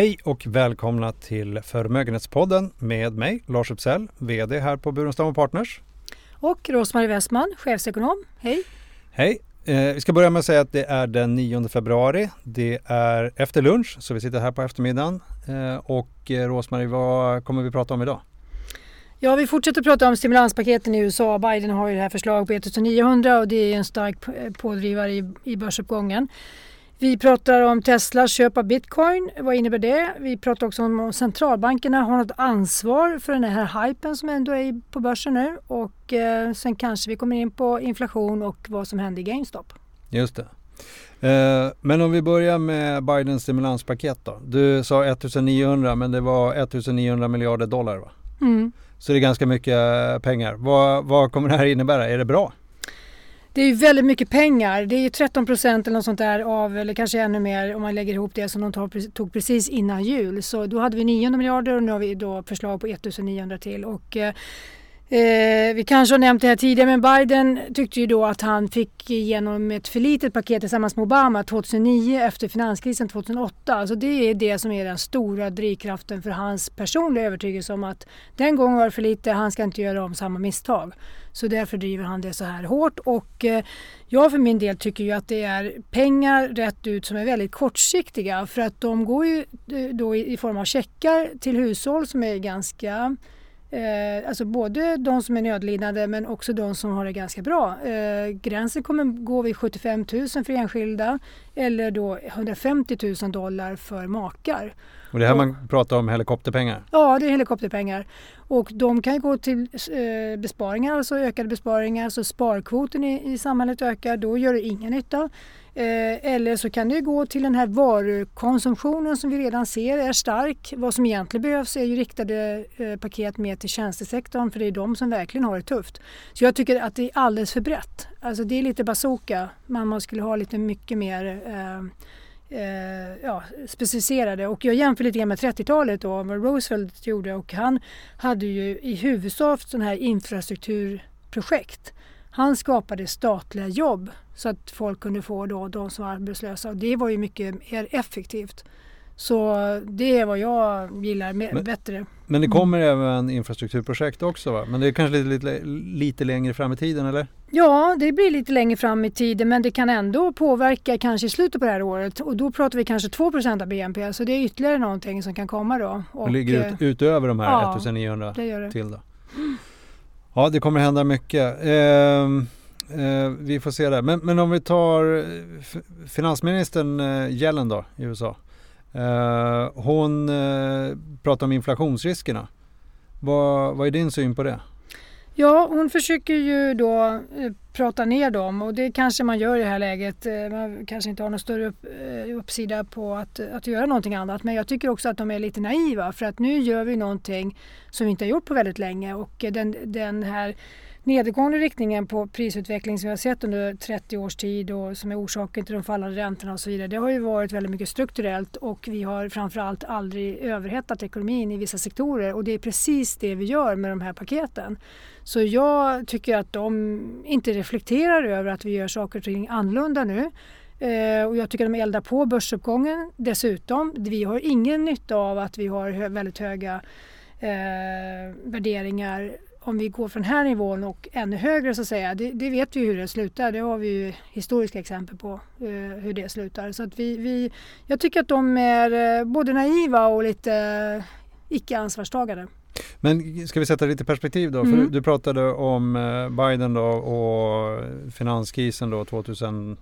Hej och välkomna till Förmögenhetspodden med mig Lars Uppsell, VD här på Burenstam Partners. Och Rosmarie Westman, chefsekonom. Hej! Hej! Eh, vi ska börja med att säga att det är den 9 februari. Det är efter lunch så vi sitter här på eftermiddagen. Eh, och eh, Rosmarie, vad kommer vi prata om idag? Ja, vi fortsätter prata om stimulanspaketen i USA. Biden har ju det här förslaget på 1900 och det är en stark pådrivare i, i börsuppgången. Vi pratar om Teslas köp av bitcoin. Vad innebär det? Vi pratar också om centralbankerna har något ansvar för den här hypen som ändå är på börsen nu. Och eh, sen kanske vi kommer in på inflation och vad som hände i GameStop. Just det. Eh, men om vi börjar med Bidens stimulanspaket då. Du sa 1900 men det var 1900 miljarder dollar va? Mm. Så det är ganska mycket pengar. Vad, vad kommer det här innebära? Är det bra? Det är ju väldigt mycket pengar. Det är ju 13 procent eller något sånt där av, eller kanske ännu mer om man lägger ihop det som de tog precis innan jul. Så då hade vi 900 miljarder och nu har vi då förslag på 1900 till. Och, eh, eh, vi kanske har nämnt det här tidigare men Biden tyckte ju då att han fick igenom ett för litet paket tillsammans med Obama 2009 efter finanskrisen 2008. Alltså det är det som är den stora drivkraften för hans personliga övertygelse om att den gången var det för lite, han ska inte göra om samma misstag. Så därför driver han det så här hårt och eh, jag för min del tycker ju att det är pengar rätt ut som är väldigt kortsiktiga för att de går ju eh, då då i form av checkar till hushåll som är ganska Eh, alltså både de som är nödlidande men också de som har det ganska bra. Eh, gränsen kommer gå vid 75 000 för enskilda eller då 150 000 dollar för makar. Och det här och, man pratar om helikopterpengar? Ja, det är helikopterpengar. Och de kan gå till eh, besparingar, alltså ökade besparingar. Så sparkvoten i, i samhället ökar, då gör det ingen nytta. Eh, eller så kan det gå till den här varukonsumtionen som vi redan ser är stark. Vad som egentligen behövs är ju riktade eh, paket mer till tjänstesektorn för det är de som verkligen har det tufft. Så jag tycker att det är alldeles för brett. Alltså det är lite bazooka, men man skulle ha lite mycket mer eh, eh, ja, specificerade. Och jag jämför lite grann med 30-talet då, vad Roosevelt gjorde och han hade ju i huvudsak sådana här infrastrukturprojekt. Han skapade statliga jobb så att folk kunde få då de som var arbetslösa och det var ju mycket mer effektivt. Så det är vad jag gillar men, bättre. Men det kommer mm. även infrastrukturprojekt också va? Men det är kanske lite, lite, lite längre fram i tiden eller? Ja, det blir lite längre fram i tiden men det kan ändå påverka kanske i slutet på det här året och då pratar vi kanske 2 av BNP så det är ytterligare någonting som kan komma då. Och, det ligger ut, eh, utöver de här ja, 1900 det gör det. till då? Ja, det kommer hända mycket. Eh, eh, vi får se det. Men, men om vi tar eh, finansministern eh, Yellen då i USA. Eh, hon eh, pratar om inflationsriskerna. Vad, vad är din syn på det? Ja, hon försöker ju då eh, prata ner dem och det kanske man gör i det här läget. Eh, man kanske inte har någon större upp, eh, uppsida på att, att göra någonting annat. Men jag tycker också att de är lite naiva för att nu gör vi någonting som vi inte har gjort på väldigt länge och den, den här nedgående riktningen på prisutveckling som vi har sett under 30 års tid och som är orsaken till de fallande räntorna och så vidare. Det har ju varit väldigt mycket strukturellt och vi har framförallt aldrig överhettat ekonomin i vissa sektorer och det är precis det vi gör med de här paketen. Så jag tycker att de inte reflekterar över att vi gör saker och ting annorlunda nu. Eh, och jag tycker att de eldar på börsuppgången dessutom. Vi har ingen nytta av att vi har väldigt höga eh, värderingar om vi går från den här nivån och ännu högre så att säga, det, det, vet vi hur det slutar. Det har vi ju historiska exempel på uh, hur det slutar. Så att vi, vi, jag tycker att de är uh, både naiva och lite uh, icke ansvarstagande. Men ska vi sätta lite perspektiv då? Mm. För du pratade om Biden då och finanskrisen då 2008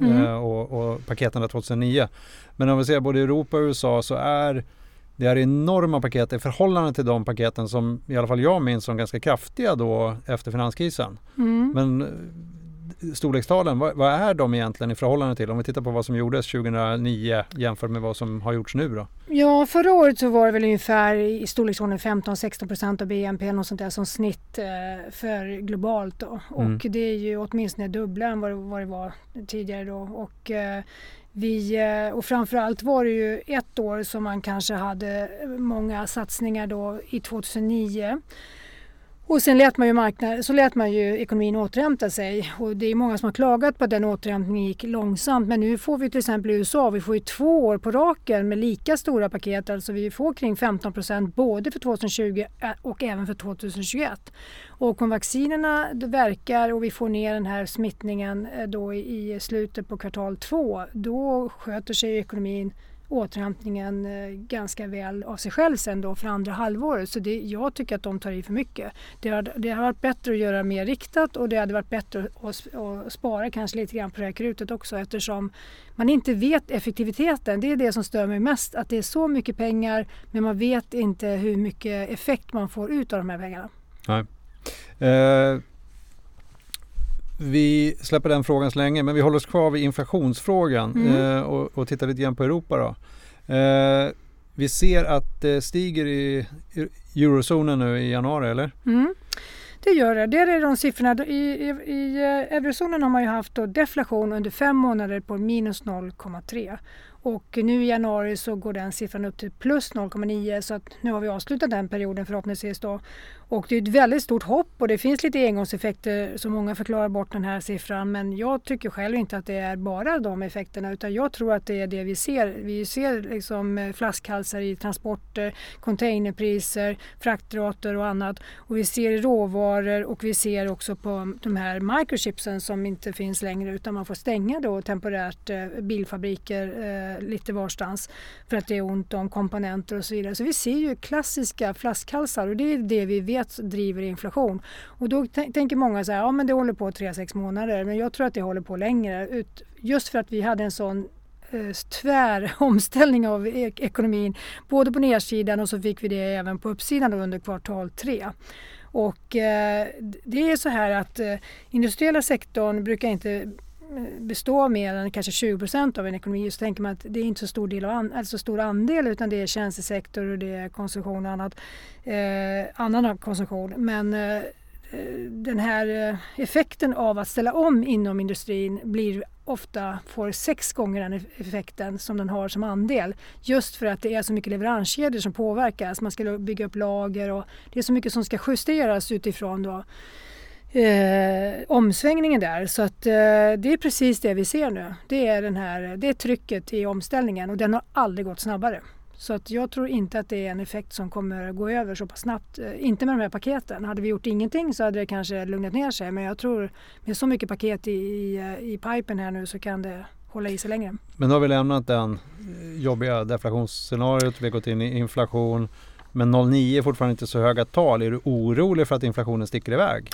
mm. och, och paketen 2009. Men om vi ser både Europa och USA så är det är enorma paket i förhållande till de paketen som i alla fall jag minns som ganska kraftiga då efter finanskrisen. Mm. Men eh, storlekstalen, vad, vad, är de egentligen i förhållande till? Om vi tittar på vad som gjordes 2009 jämfört med vad som har gjorts nu då? Ja, förra året så var det väl ungefär i storleksordningen 15-16 procent av BNP något sånt där som snitt eh, för globalt då. Och mm. det är ju åtminstone dubbla än vad det, vad det var tidigare då. Och, eh, vi, eh, och framförallt var det ju ett år som man kanske hade många satsningar då i 2009. Och sen lät man ju, marknad, så lät man ju ekonomin återhämta sig. Och det är många som har klagat på att den återhämtningen gick långsamt. Men nu får vi till exempel i USA, vi får ju två år på raken med lika stora paket, alltså vi får kring 15 procent både för 2020 och även för 2021. Och om vaccinerna verkar och vi får ner den här smittningen eh, då i slutet på kvartal två, då sköter sig ekonomin återhämtningen eh, ganska väl av sig själv sen då för andra halvåret. Så det, jag tycker att de tar i för mycket. Det hade det hade varit bättre att göra mer riktat och det hade varit bättre att, att spara kanske lite grann på det här krutet också eftersom man inte vet effektiviteten. Det är det som stör mig mest, att det är så mycket pengar men man vet inte hur mycket effekt man får ut av de här pengarna. Nej. Eh, vi släpper den frågan så länge men vi håller oss kvar vid inflationsfrågan mm. eh, och, och tittar lite grann på Europa då. Eh, vi ser att det stiger i eurozonen nu i januari eller? Mm. Det gör det. Det är de siffrorna. I, i, i eh, eurozonen har man ju haft deflation under fem månader på minus 0,3 och nu i januari så går den siffran upp till plus 0,9 så att nu har vi avslutat den perioden förhoppningsvis då. Och det är ett väldigt stort hopp och det finns lite engångseffekter som många förklarar bort den här siffran men jag tycker själv inte att det är bara de effekterna utan jag tror att det är det vi ser. Vi ser liksom eh, flaskhalsar i transporter, containerpriser, fraktrater och annat och vi ser råvaror och vi ser också på de här microchipsen som inte finns längre utan man får stänga då temporärt eh, bilfabriker eh, lite varstans för att det är ont om komponenter och så vidare. Så vi ser ju klassiska flaskhalsar och det är det vi vet driver inflation. Och då tänker många så här, ja men det håller på 3-6 månader. Men jag tror att det håller på längre. Just för att vi hade en sån eh, tvär omställning av e-, ekonomin. Både på nedsidan och så fick vi det även på uppsidan under kvartal 3. Och eh, det är så här att eh, industriella sektorn brukar inte eh, bestå av mer än kanske 20 procent av en ekonomi så tänker man att det är inte så stor, del av an, alltså stor andel utan det är tjänstesektor och det är konsumtion och annat, eh, annan konsumtion. Men eh, den här eh, effekten av att ställa om inom industrin blir ofta får sex gånger den effekten som den har som andel. Just för att det är så mycket leveranskedjor som påverkas. Man ska bygga upp lager och det är så mycket som ska justeras utifrån då eh, omsvängningen där. Så att, eh, det är precis det vi ser nu. Det är, den här, det är trycket i omställningen och den har aldrig gått snabbare. Så att jag tror inte att det är en effekt som kommer gå över så pass snabbt. Eh, inte med de här paketen. Hade vi gjort ingenting så hade det kanske lugnat ner sig. Men jag tror med så mycket paket i, i, eh, i pipen här nu så kan det hålla i sig längre. Men då har vi lämnat den eh, jobbiga deflationsscenariot. Vi har gått in i inflation. Men 09 är fortfarande inte så höga tal. Är du orolig för att inflationen sticker iväg?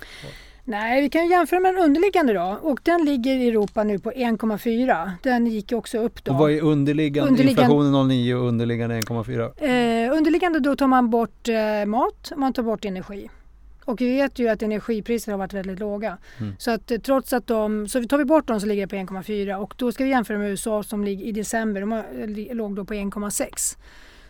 Nej, vi kan jämföra med den underliggande då och den ligger i Europa nu på 1,4. Den gick också upp då. Och vad är underliggande? underliggande inflationen 09 och underliggande 1,4? Eh, underliggande då tar man bort eh, mat och man tar bort energi. Och vi vet ju att energipriser har varit väldigt låga. Mm. Så att eh, trots att de, så tar vi bort dem så ligger det på 1,4 och då ska vi jämföra med USA som ligger i december, de eh, låg då på 1,6.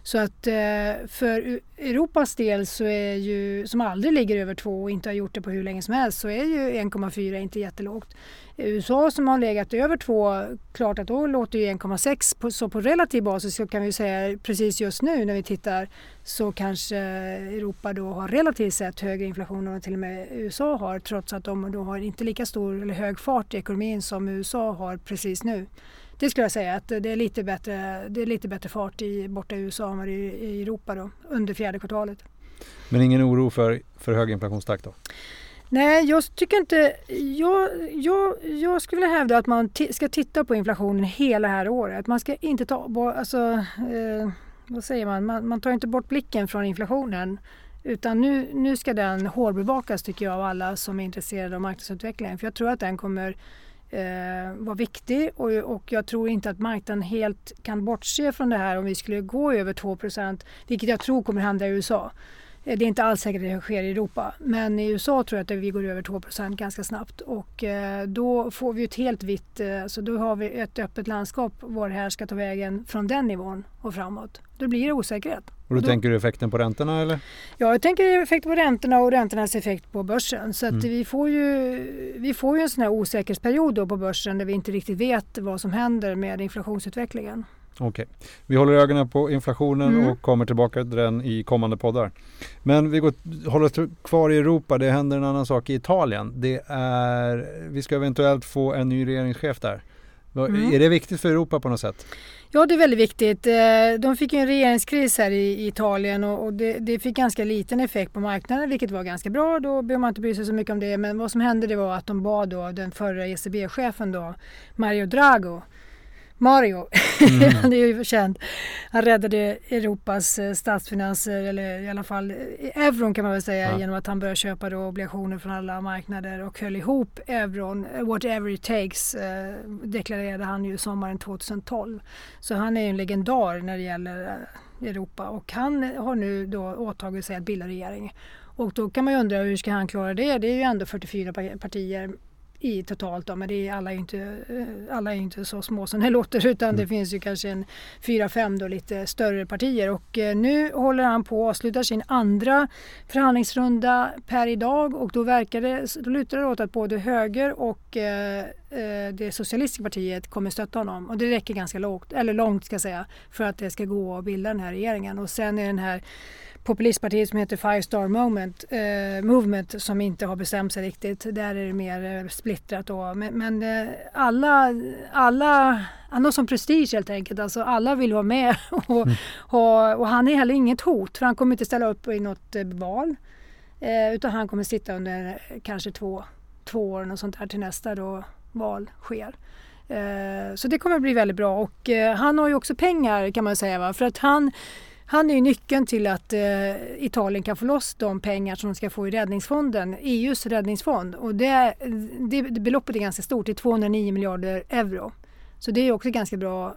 Så att eh, för Europas del så är ju, som aldrig ligger över 2 och inte har gjort det på hur länge som helst, så är ju 1,4 inte jättelågt. USA som har legat över 2, klart att då låter ju 1,6 så på relativ basis så kan vi säga precis just nu när vi tittar så kanske Europa då har relativt sett högre inflation än till och med USA har trots att de då har inte lika stor eller hög fart i ekonomin som USA har precis nu. Det skulle jag säga att det är lite bättre, det är lite bättre fart i, borta i USA än i, i Europa då, under fjärde kvartalet. Men ingen oro för, för hög inflationstakt då? Nej, jag tycker inte... Jag, jag, jag skulle vilja hävda att man ska titta på inflationen hela det här året. Man ska inte ta bort... Alltså, eh, vad säger man? man? Man tar inte bort blicken från inflationen. Utan nu, nu ska den hårdbevakas tycker jag av alla som är intresserade av marknadsutvecklingen. För jag tror att den kommer eh, var viktig och, och jag tror inte att marknaden helt kan bortse från det här om vi skulle gå över 2 vilket jag tror kommer hända i USA. Eh, det är inte alls säkert att det sker i Europa men i USA tror jag att vi går över 2% ganska snabbt och eh, då får vi ett helt vitt, eh, så då har vi ett öppet landskap var det här ska ta vägen från den nivån och framåt. Då blir det osäkerhet. Och då, då tänker du effekten på räntorna eller? Ja, jag tänker effekten på räntorna och räntornas effekt på börsen. Så mm. vi, får ju, vi får ju en sån här osäkerhetsperiod på börsen där vi inte riktigt vet vad som händer med inflationsutvecklingen. Okej, okay. vi håller ögonen på inflationen mm. och kommer tillbaka till den i kommande poddar. Men vi går, håller oss kvar i Europa, det händer en annan sak i Italien. Det är, vi ska eventuellt få en ny regeringschef där. Mm. Är det viktigt för Europa på något sätt? Ja, det är väldigt viktigt. Eh, de fick en regeringskris här i Italien och det, det, fick ganska liten effekt på marknaden vilket var ganska bra. Då behöver man inte bry sig så mycket om det. Men vad som hände det var att de bad då den förra ECB-chefen då, Mario Drago, Mario, mm. han är ju känd. Han räddade Europas eh, statsfinanser, eller i alla fall eh, euron kan man väl säga, ja. genom att han började köpa då obligationer från alla marknader och höll ihop euron. Whatever it takes eh, deklarerade han ju sommaren 2012. Så han är en legendar när det gäller eh, Europa och han har nu då åtagit sig att bilda regering. Och då kan man ju undra hur ska han klara det? Det är ju ändå 44 partier i totalt då, men det är, alla, är inte, eh, alla är inte så små som det låter utan mm. det finns ju kanske en fyra, fem då lite större partier och eh, nu håller han på att avsluta sin andra förhandlingsrunda per idag och då verkar det, då lutar det åt att både höger och eh, det socialistiska partiet kommer stötta honom och det räcker ganska lågt, eller långt ska jag säga, för att det ska gå att bilda den här regeringen och sen är den här populistpartiet som heter Five Star Moment, eh, Movement som inte har bestämt sig riktigt. Där är det mer eh, splittrat då. Men, men eh, alla, alla, han har som prestige helt enkelt. Alltså alla vill vara med och, mm. och, och, han är heller inget hot för han kommer inte ställa upp i något eh, val. Eh, utan han kommer sitta under eh, kanske två, två år och sånt där till nästa då val sker. Eh, så det kommer att bli väldigt bra och eh, han har ju också pengar kan man säga. Va? För att han han är ju nyckeln till att eh, Italien kan få loss de pengar som de ska få i räddningsfonden, EUs räddningsfond. Och det, eh, det, det beloppet är ganska stort, det är 209 miljarder euro. Så det är också ganska bra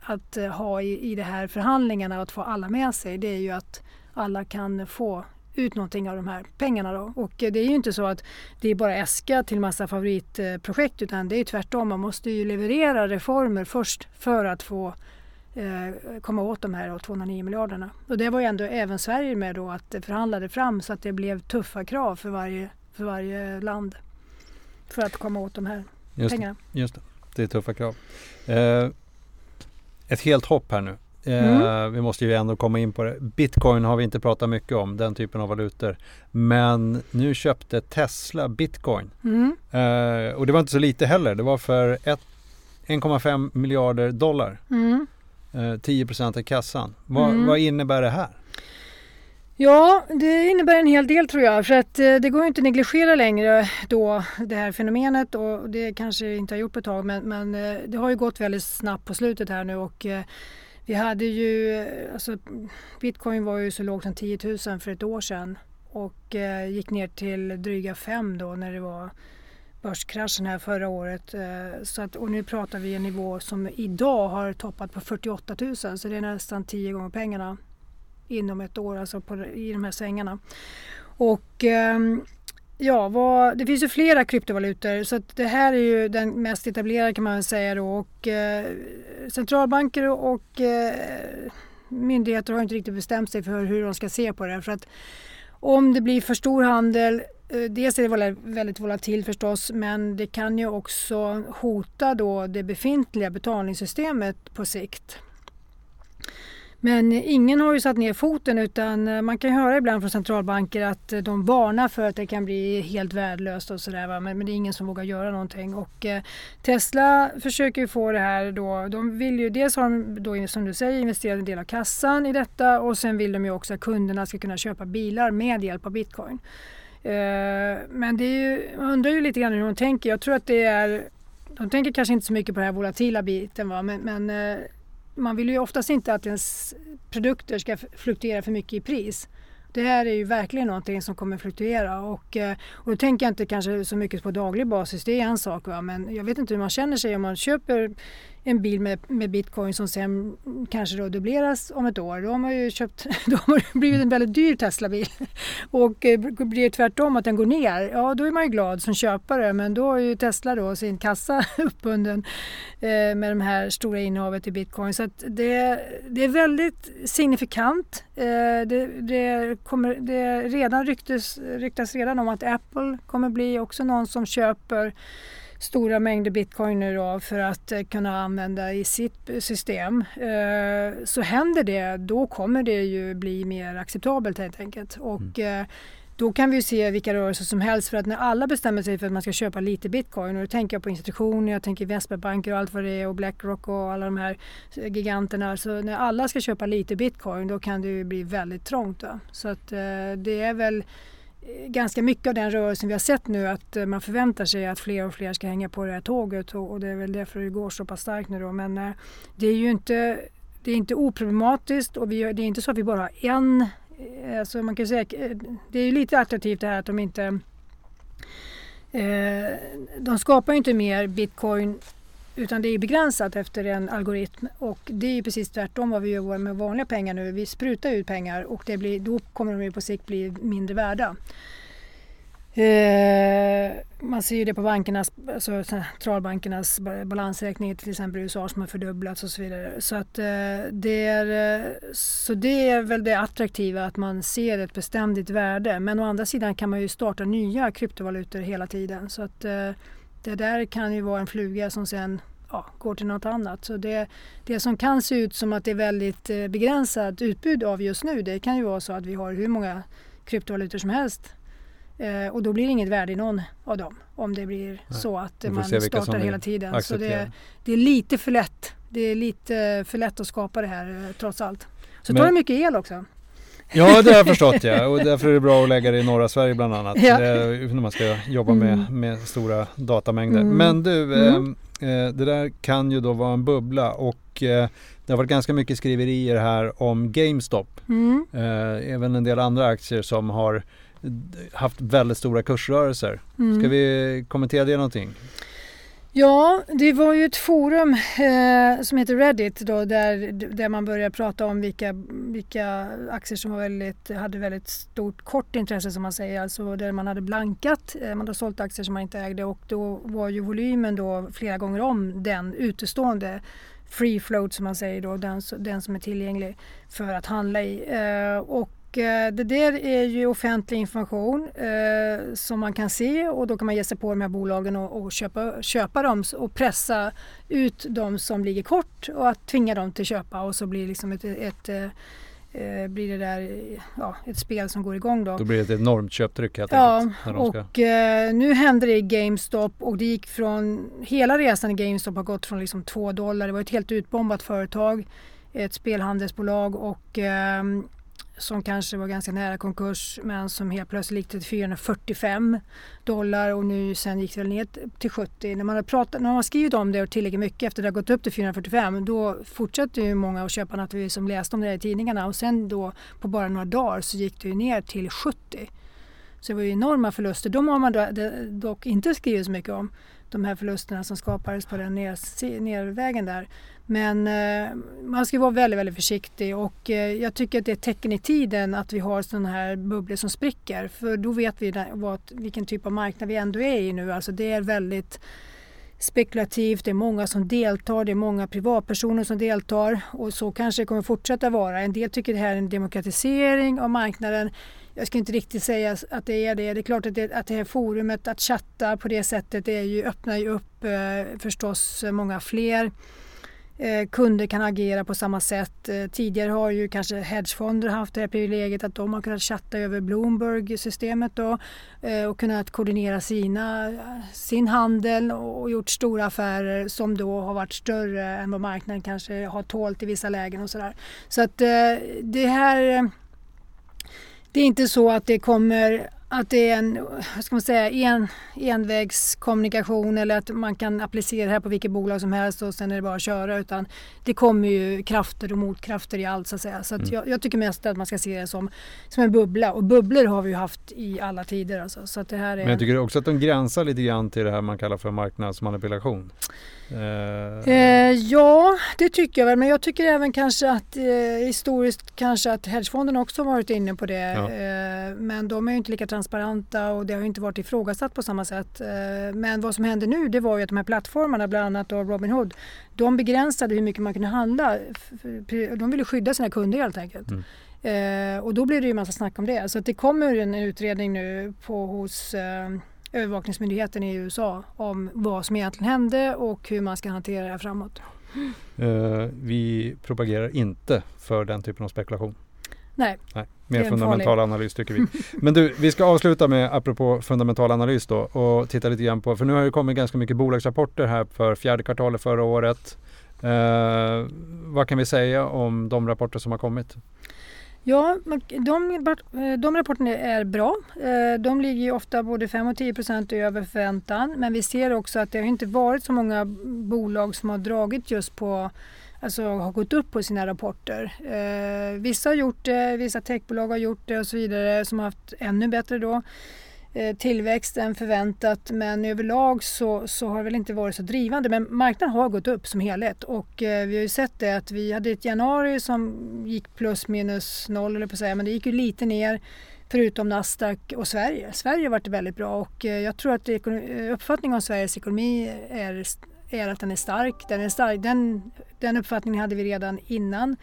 att eh, ha i, i de här förhandlingarna, att få alla med sig. Det är ju att alla kan få ut någonting av de här pengarna. Då. Och det är ju inte så att det är bara äska till massa favoritprojekt utan det är tvärtom. Man måste ju leverera reformer först för att få eh, komma åt de här 209 miljarderna. Och det var ju ändå även Sverige med då att förhandlade fram så att det blev tuffa krav för varje, för varje land för att komma åt de här just pengarna. Det, just det, det är tuffa krav. Eh, ett helt hopp här nu. Eh, mm. Vi måste ju ändå komma in på det. Bitcoin har vi inte pratat mycket om, den typen av valutor. Men nu köpte Tesla Bitcoin. Mm. Eh, och det var inte så lite heller. Det var för 1,5 miljarder dollar. Mm. 10 eh, av kassan. Vad, mm. vad innebär det här? Ja, det innebär en hel del tror jag. För att eh, det går inte att negligera längre då det här fenomenet och det kanske inte har gjort på ett tag men, men eh, det har ju gått väldigt snabbt på slutet här nu och vi hade ju, alltså bitcoin var ju så lågt som 10 000 för ett år sedan och eh, gick ner till dryga 5 då när det var börskraschen här förra året. Eh, så att, och nu pratar vi en nivå som idag har toppat på 48 000 så det är nästan 10 gånger pengarna inom ett år alltså på, i de här svängarna. Och eh, ja, vad, det finns ju flera kryptovalutor så att det här är ju den mest etablerade kan man väl säga då och eh, centralbanker och eh, myndigheter har inte riktigt bestämt sig för hur de ska se på det för att om det blir för stor handel Eh, dels är det väldigt volatilt förstås men det kan ju också hota då det befintliga betalningssystemet på sikt. Men ingen har ju satt ner foten utan eh, man kan höra ibland från centralbanker att eh, de varnar för att det kan bli helt värdelöst och sådär. Men, men det är ingen som vågar göra någonting. Och eh, Tesla försöker ju få det här då. De vill ju dels ha då, som du säger investerat en del av kassan i detta och sen vill de ju också att kunderna ska kunna köpa bilar med hjälp av bitcoin. Eh, men det är ju, man undrar ju lite grann hur de tänker. Jag tror att det är, de tänker kanske inte så mycket på den här volatila biten va? men, men eh, man vill ju oftast inte att ens produkter ska fluktuera för mycket i pris. Det här är ju verkligen någonting som kommer fluktuera och, eh, och då tänker jag inte kanske så mycket på daglig basis, det är en sak va? men jag vet inte hur man känner sig om man köper en bil med, med bitcoin som sen kanske då dubbleras om ett år. Då har man ju köpt, då har det blivit en väldigt dyr Tesla-bil. Och eh, blir det tvärtom att den går ner, ja då är man ju glad som köpare men då har ju Tesla då sin kassa uppbunden eh, med de här stora innehavet i bitcoin. Så det, det är väldigt signifikant. Eh, det, det, kommer, det redan ryktes, ryktas redan om att Apple kommer bli också någon som köper stora mängder bitcoiner då för att eh, kunna använda i sitt system. Eh, så händer det, då kommer det ju bli mer acceptabelt helt enkelt. Och, mm. Då kan vi se vilka rörelser som helst för att när alla bestämmer sig för att man ska köpa lite bitcoin och då tänker jag på institutioner, jag tänker investmentbanker och allt vad det är och Blackrock och alla de här giganterna. Så när alla ska köpa lite bitcoin då kan det ju bli väldigt trångt. Då. Så att det är väl Eh, ganska mycket av den rörelsen vi har sett nu att eh, man förväntar sig att fler och fler ska hänga på det här tåget och, det är väl därför det går så pass starkt nu då. Men eh, det är ju inte, det är inte oproblematiskt och vi, det är inte så att vi bara har en, alltså man kan säga, det är ju lite attraktivt det här att de inte de skapar ju inte mer bitcoin utan det är begränsat efter en algoritm och det är precis tvärtom vad vi gör med vanliga pengar nu. Vi sprutar ut pengar och det blir, då kommer de ju på sikt bli mindre värda. Eh, man ser ju det på bankernas, alltså centralbankernas balansräkning till exempel i USA som har fördubblats och så vidare. Så, att, eh, det är, eh, så det är väl det attraktiva att man ser ett beständigt värde. Men å andra sidan kan man ju starta nya kryptovalutor hela tiden. Så att, eh, det där kan ju vara en fluga som sen ja, går till något annat. Så det, det som kan se ut som att det är väldigt eh, begränsat utbud av just nu det kan ju vara så att vi har hur många kryptovalutor som helst eh, och då blir det inget värde i någon av dem om det blir Nej. så att man startar hela tiden. Så det, det, är lite för lätt. Det är lite för lätt att skapa det här eh, trots allt. Så Men, tar det mycket el också. Ja, det har jag förstått ja. Och därför är det bra att lägga det i norra Sverige bland annat. Ja. när man ska jobba med, mm. med stora datamängder. Mm. Men du, mm. eh, eh, det där kan ju då vara en bubbla och eh, det har varit ganska mycket skriverier här om GameStop. Mm. Eh, även en del andra aktier som har haft väldigt stora kursrörelser. Mm. Ska vi kommentera det någonting? Ja, det var ju ett forum eh, som heter Reddit då, där, där man började prata om vilka, vilka aktier som var väldigt, hade väldigt stort kort intresse som man säger, alltså där man hade blankat, eh, man hade sålt aktier som man inte ägde och då var ju volymen då flera gånger om den utestående free float som man säger då, den, den som är tillgänglig för att handla i. Eh, och det där är ju offentlig information eh, som man kan se och då kan man ge sig på de här bolagen och, och, köpa, köpa dem och pressa ut de som ligger kort och att tvinga dem till köpa och så blir det liksom ett, ett, ett eh, blir det där ja, ett spel som går igång då. Då blir det ett enormt köptryck helt ja, enkelt. och eh, nu händer det i GameStop och det gick från, hela resan i GameStop har gått från liksom 2 dollar, det var ett helt utbombat företag, ett spelhandelsbolag och eh, som kanske var ganska nära konkurs men som helt plötsligt gick till 445 dollar och nu sen gick det ner till 70. När man har, pratat, när man har skrivit om det och tillräckligt mycket efter det har gått upp till 445 då fortsätter ju många att köpa naturligtvis som läste om det i tidningarna och sen då på bara några dagar så gick det ju ner till 70. Så det var ju enorma förluster. De har man dock inte skrivit så mycket om de här förlusterna som skapades på den ner, nervägen där. Men eh, man ska vara väldigt, väldigt försiktig och eh, jag tycker att det är ett tecken i tiden att vi har sådana här bubblor som spricker för då vet vi vad, vilken typ av marknad vi ändå är i nu. Alltså det är väldigt spekulativt, det är många som deltar, det är många privatpersoner som deltar och så kanske det kommer fortsätta vara. En del tycker det här är en demokratisering av marknaden. Jag ska inte riktigt säga att det är det. Det är klart att det, att det här forumet, att chatta på det sättet, det är ju, öppnar ju upp eh, förstås eh, många fler Eh, kunder kan agera på samma sätt. Eh, tidigare har ju kanske hedgefonder haft det här privilegiet att de har kunnat chatta över Bloomberg-systemet då, eh, och kunnat koordinera sina, sin handel och gjort stora affärer som då har varit större än vad marknaden kanske har tålt i vissa lägen och sådär. Så att eh, det här eh, det är inte så att det kommer att det är en vad ska man säga, en, envägskommunikation eller att man kan applicera det här på vilket bolag som helst och sen är det bara att köra utan det kommer ju krafter och motkrafter i allt så att säga. Så att mm. jag, jag, tycker mest att man ska se det som, som en bubbla och bubblor har vi ju haft i alla tider. Alltså. Så att det här är... Men jag tycker också att de gränsar lite grann till det här man kallar för marknadsmanipulation. Eh, eh, ja, det tycker jag väl. Men jag tycker även kanske att eh, historiskt kanske att hedgefonderna också varit inne på det. Ja. Eh, men de är ju inte lika transparenta och det har inte varit ifrågasatt på samma sätt. Eh, men vad som hände nu det var ju att de här plattformarna, bland annat då Robinhood, de begränsade hur mycket man kunde handla. De ville skydda sina kunder helt enkelt. Mm. Eh, och då blir det ju massa snack om det. Så det kommer en utredning nu på hos övervakningsmyndigheten i USA om vad som egentligen hände och hur man ska hantera det här framåt. Vi propagerar inte för den typen av spekulation. Nej. Nej mer fundamental farlig. analys tycker vi. Men du, vi ska avsluta med, apropå fundamental analys då, och titta lite grann på, för nu har det kommit ganska mycket bolagsrapporter här för fjärde kvartalet förra året. Uh, vad kan vi säga om de rapporter som har kommit? Ja, de, de rapporterna är bra. Eh, de ligger ofta både 5 och 10 procent över förväntan. Men vi ser också att det har inte varit så många bolag som har dragit just på Alltså har gått upp på sina rapporter. Eh, vissa har gjort det, vissa techbolag har gjort det och så vidare som har haft ännu bättre då. Eh, tillväxt än förväntat men överlag så, så har det väl inte varit så drivande. Men marknaden har gått upp som helhet och eh, vi har ju sett det att vi hade ett januari som gick plus minus noll eller på att säga men det gick ju lite ner förutom Nasdaq och Sverige. Sverige har varit väldigt bra och eh, jag tror att uppfattningen om Sveriges ekonomi är, är att den är stark. Den, är stark. Den, den uppfattningen hade vi redan innan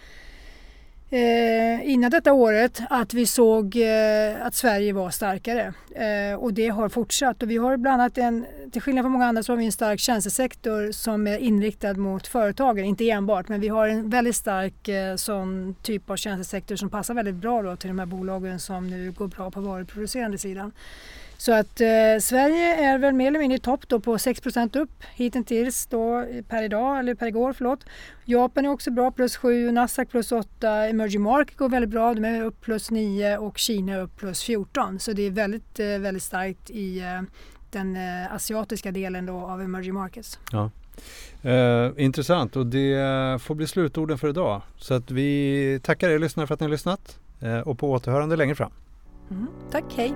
eh, innan detta året att vi såg eh, att Sverige var starkare eh, och det har fortsatt. Och vi har bland annat en, till skillnad från många andra så har vi en stark tjänstesektor som är inriktad mot företagen, inte enbart men vi har en väldigt stark eh, sån typ av tjänstesektor som passar väldigt bra då till de här bolagen som nu går bra på varuproducerande sidan. Så att eh, Sverige är väl mer eller mindre i topp då på 6% upp hittills då per idag, eller per igår förlåt. Japan är också bra, plus 7, Nasdaq plus 8, Emerging Market går väldigt bra, de är upp plus 9 och Kina är upp plus 14. Så det är väldigt, eh, väldigt starkt i eh, den eh, asiatiska delen då av Emerging Markets. Ja. Eh, intressant och det får bli slutorden för idag. Så att vi tackar er lyssnare för att ni har lyssnat eh, och på återhörande längre fram. Mm, tack, hej!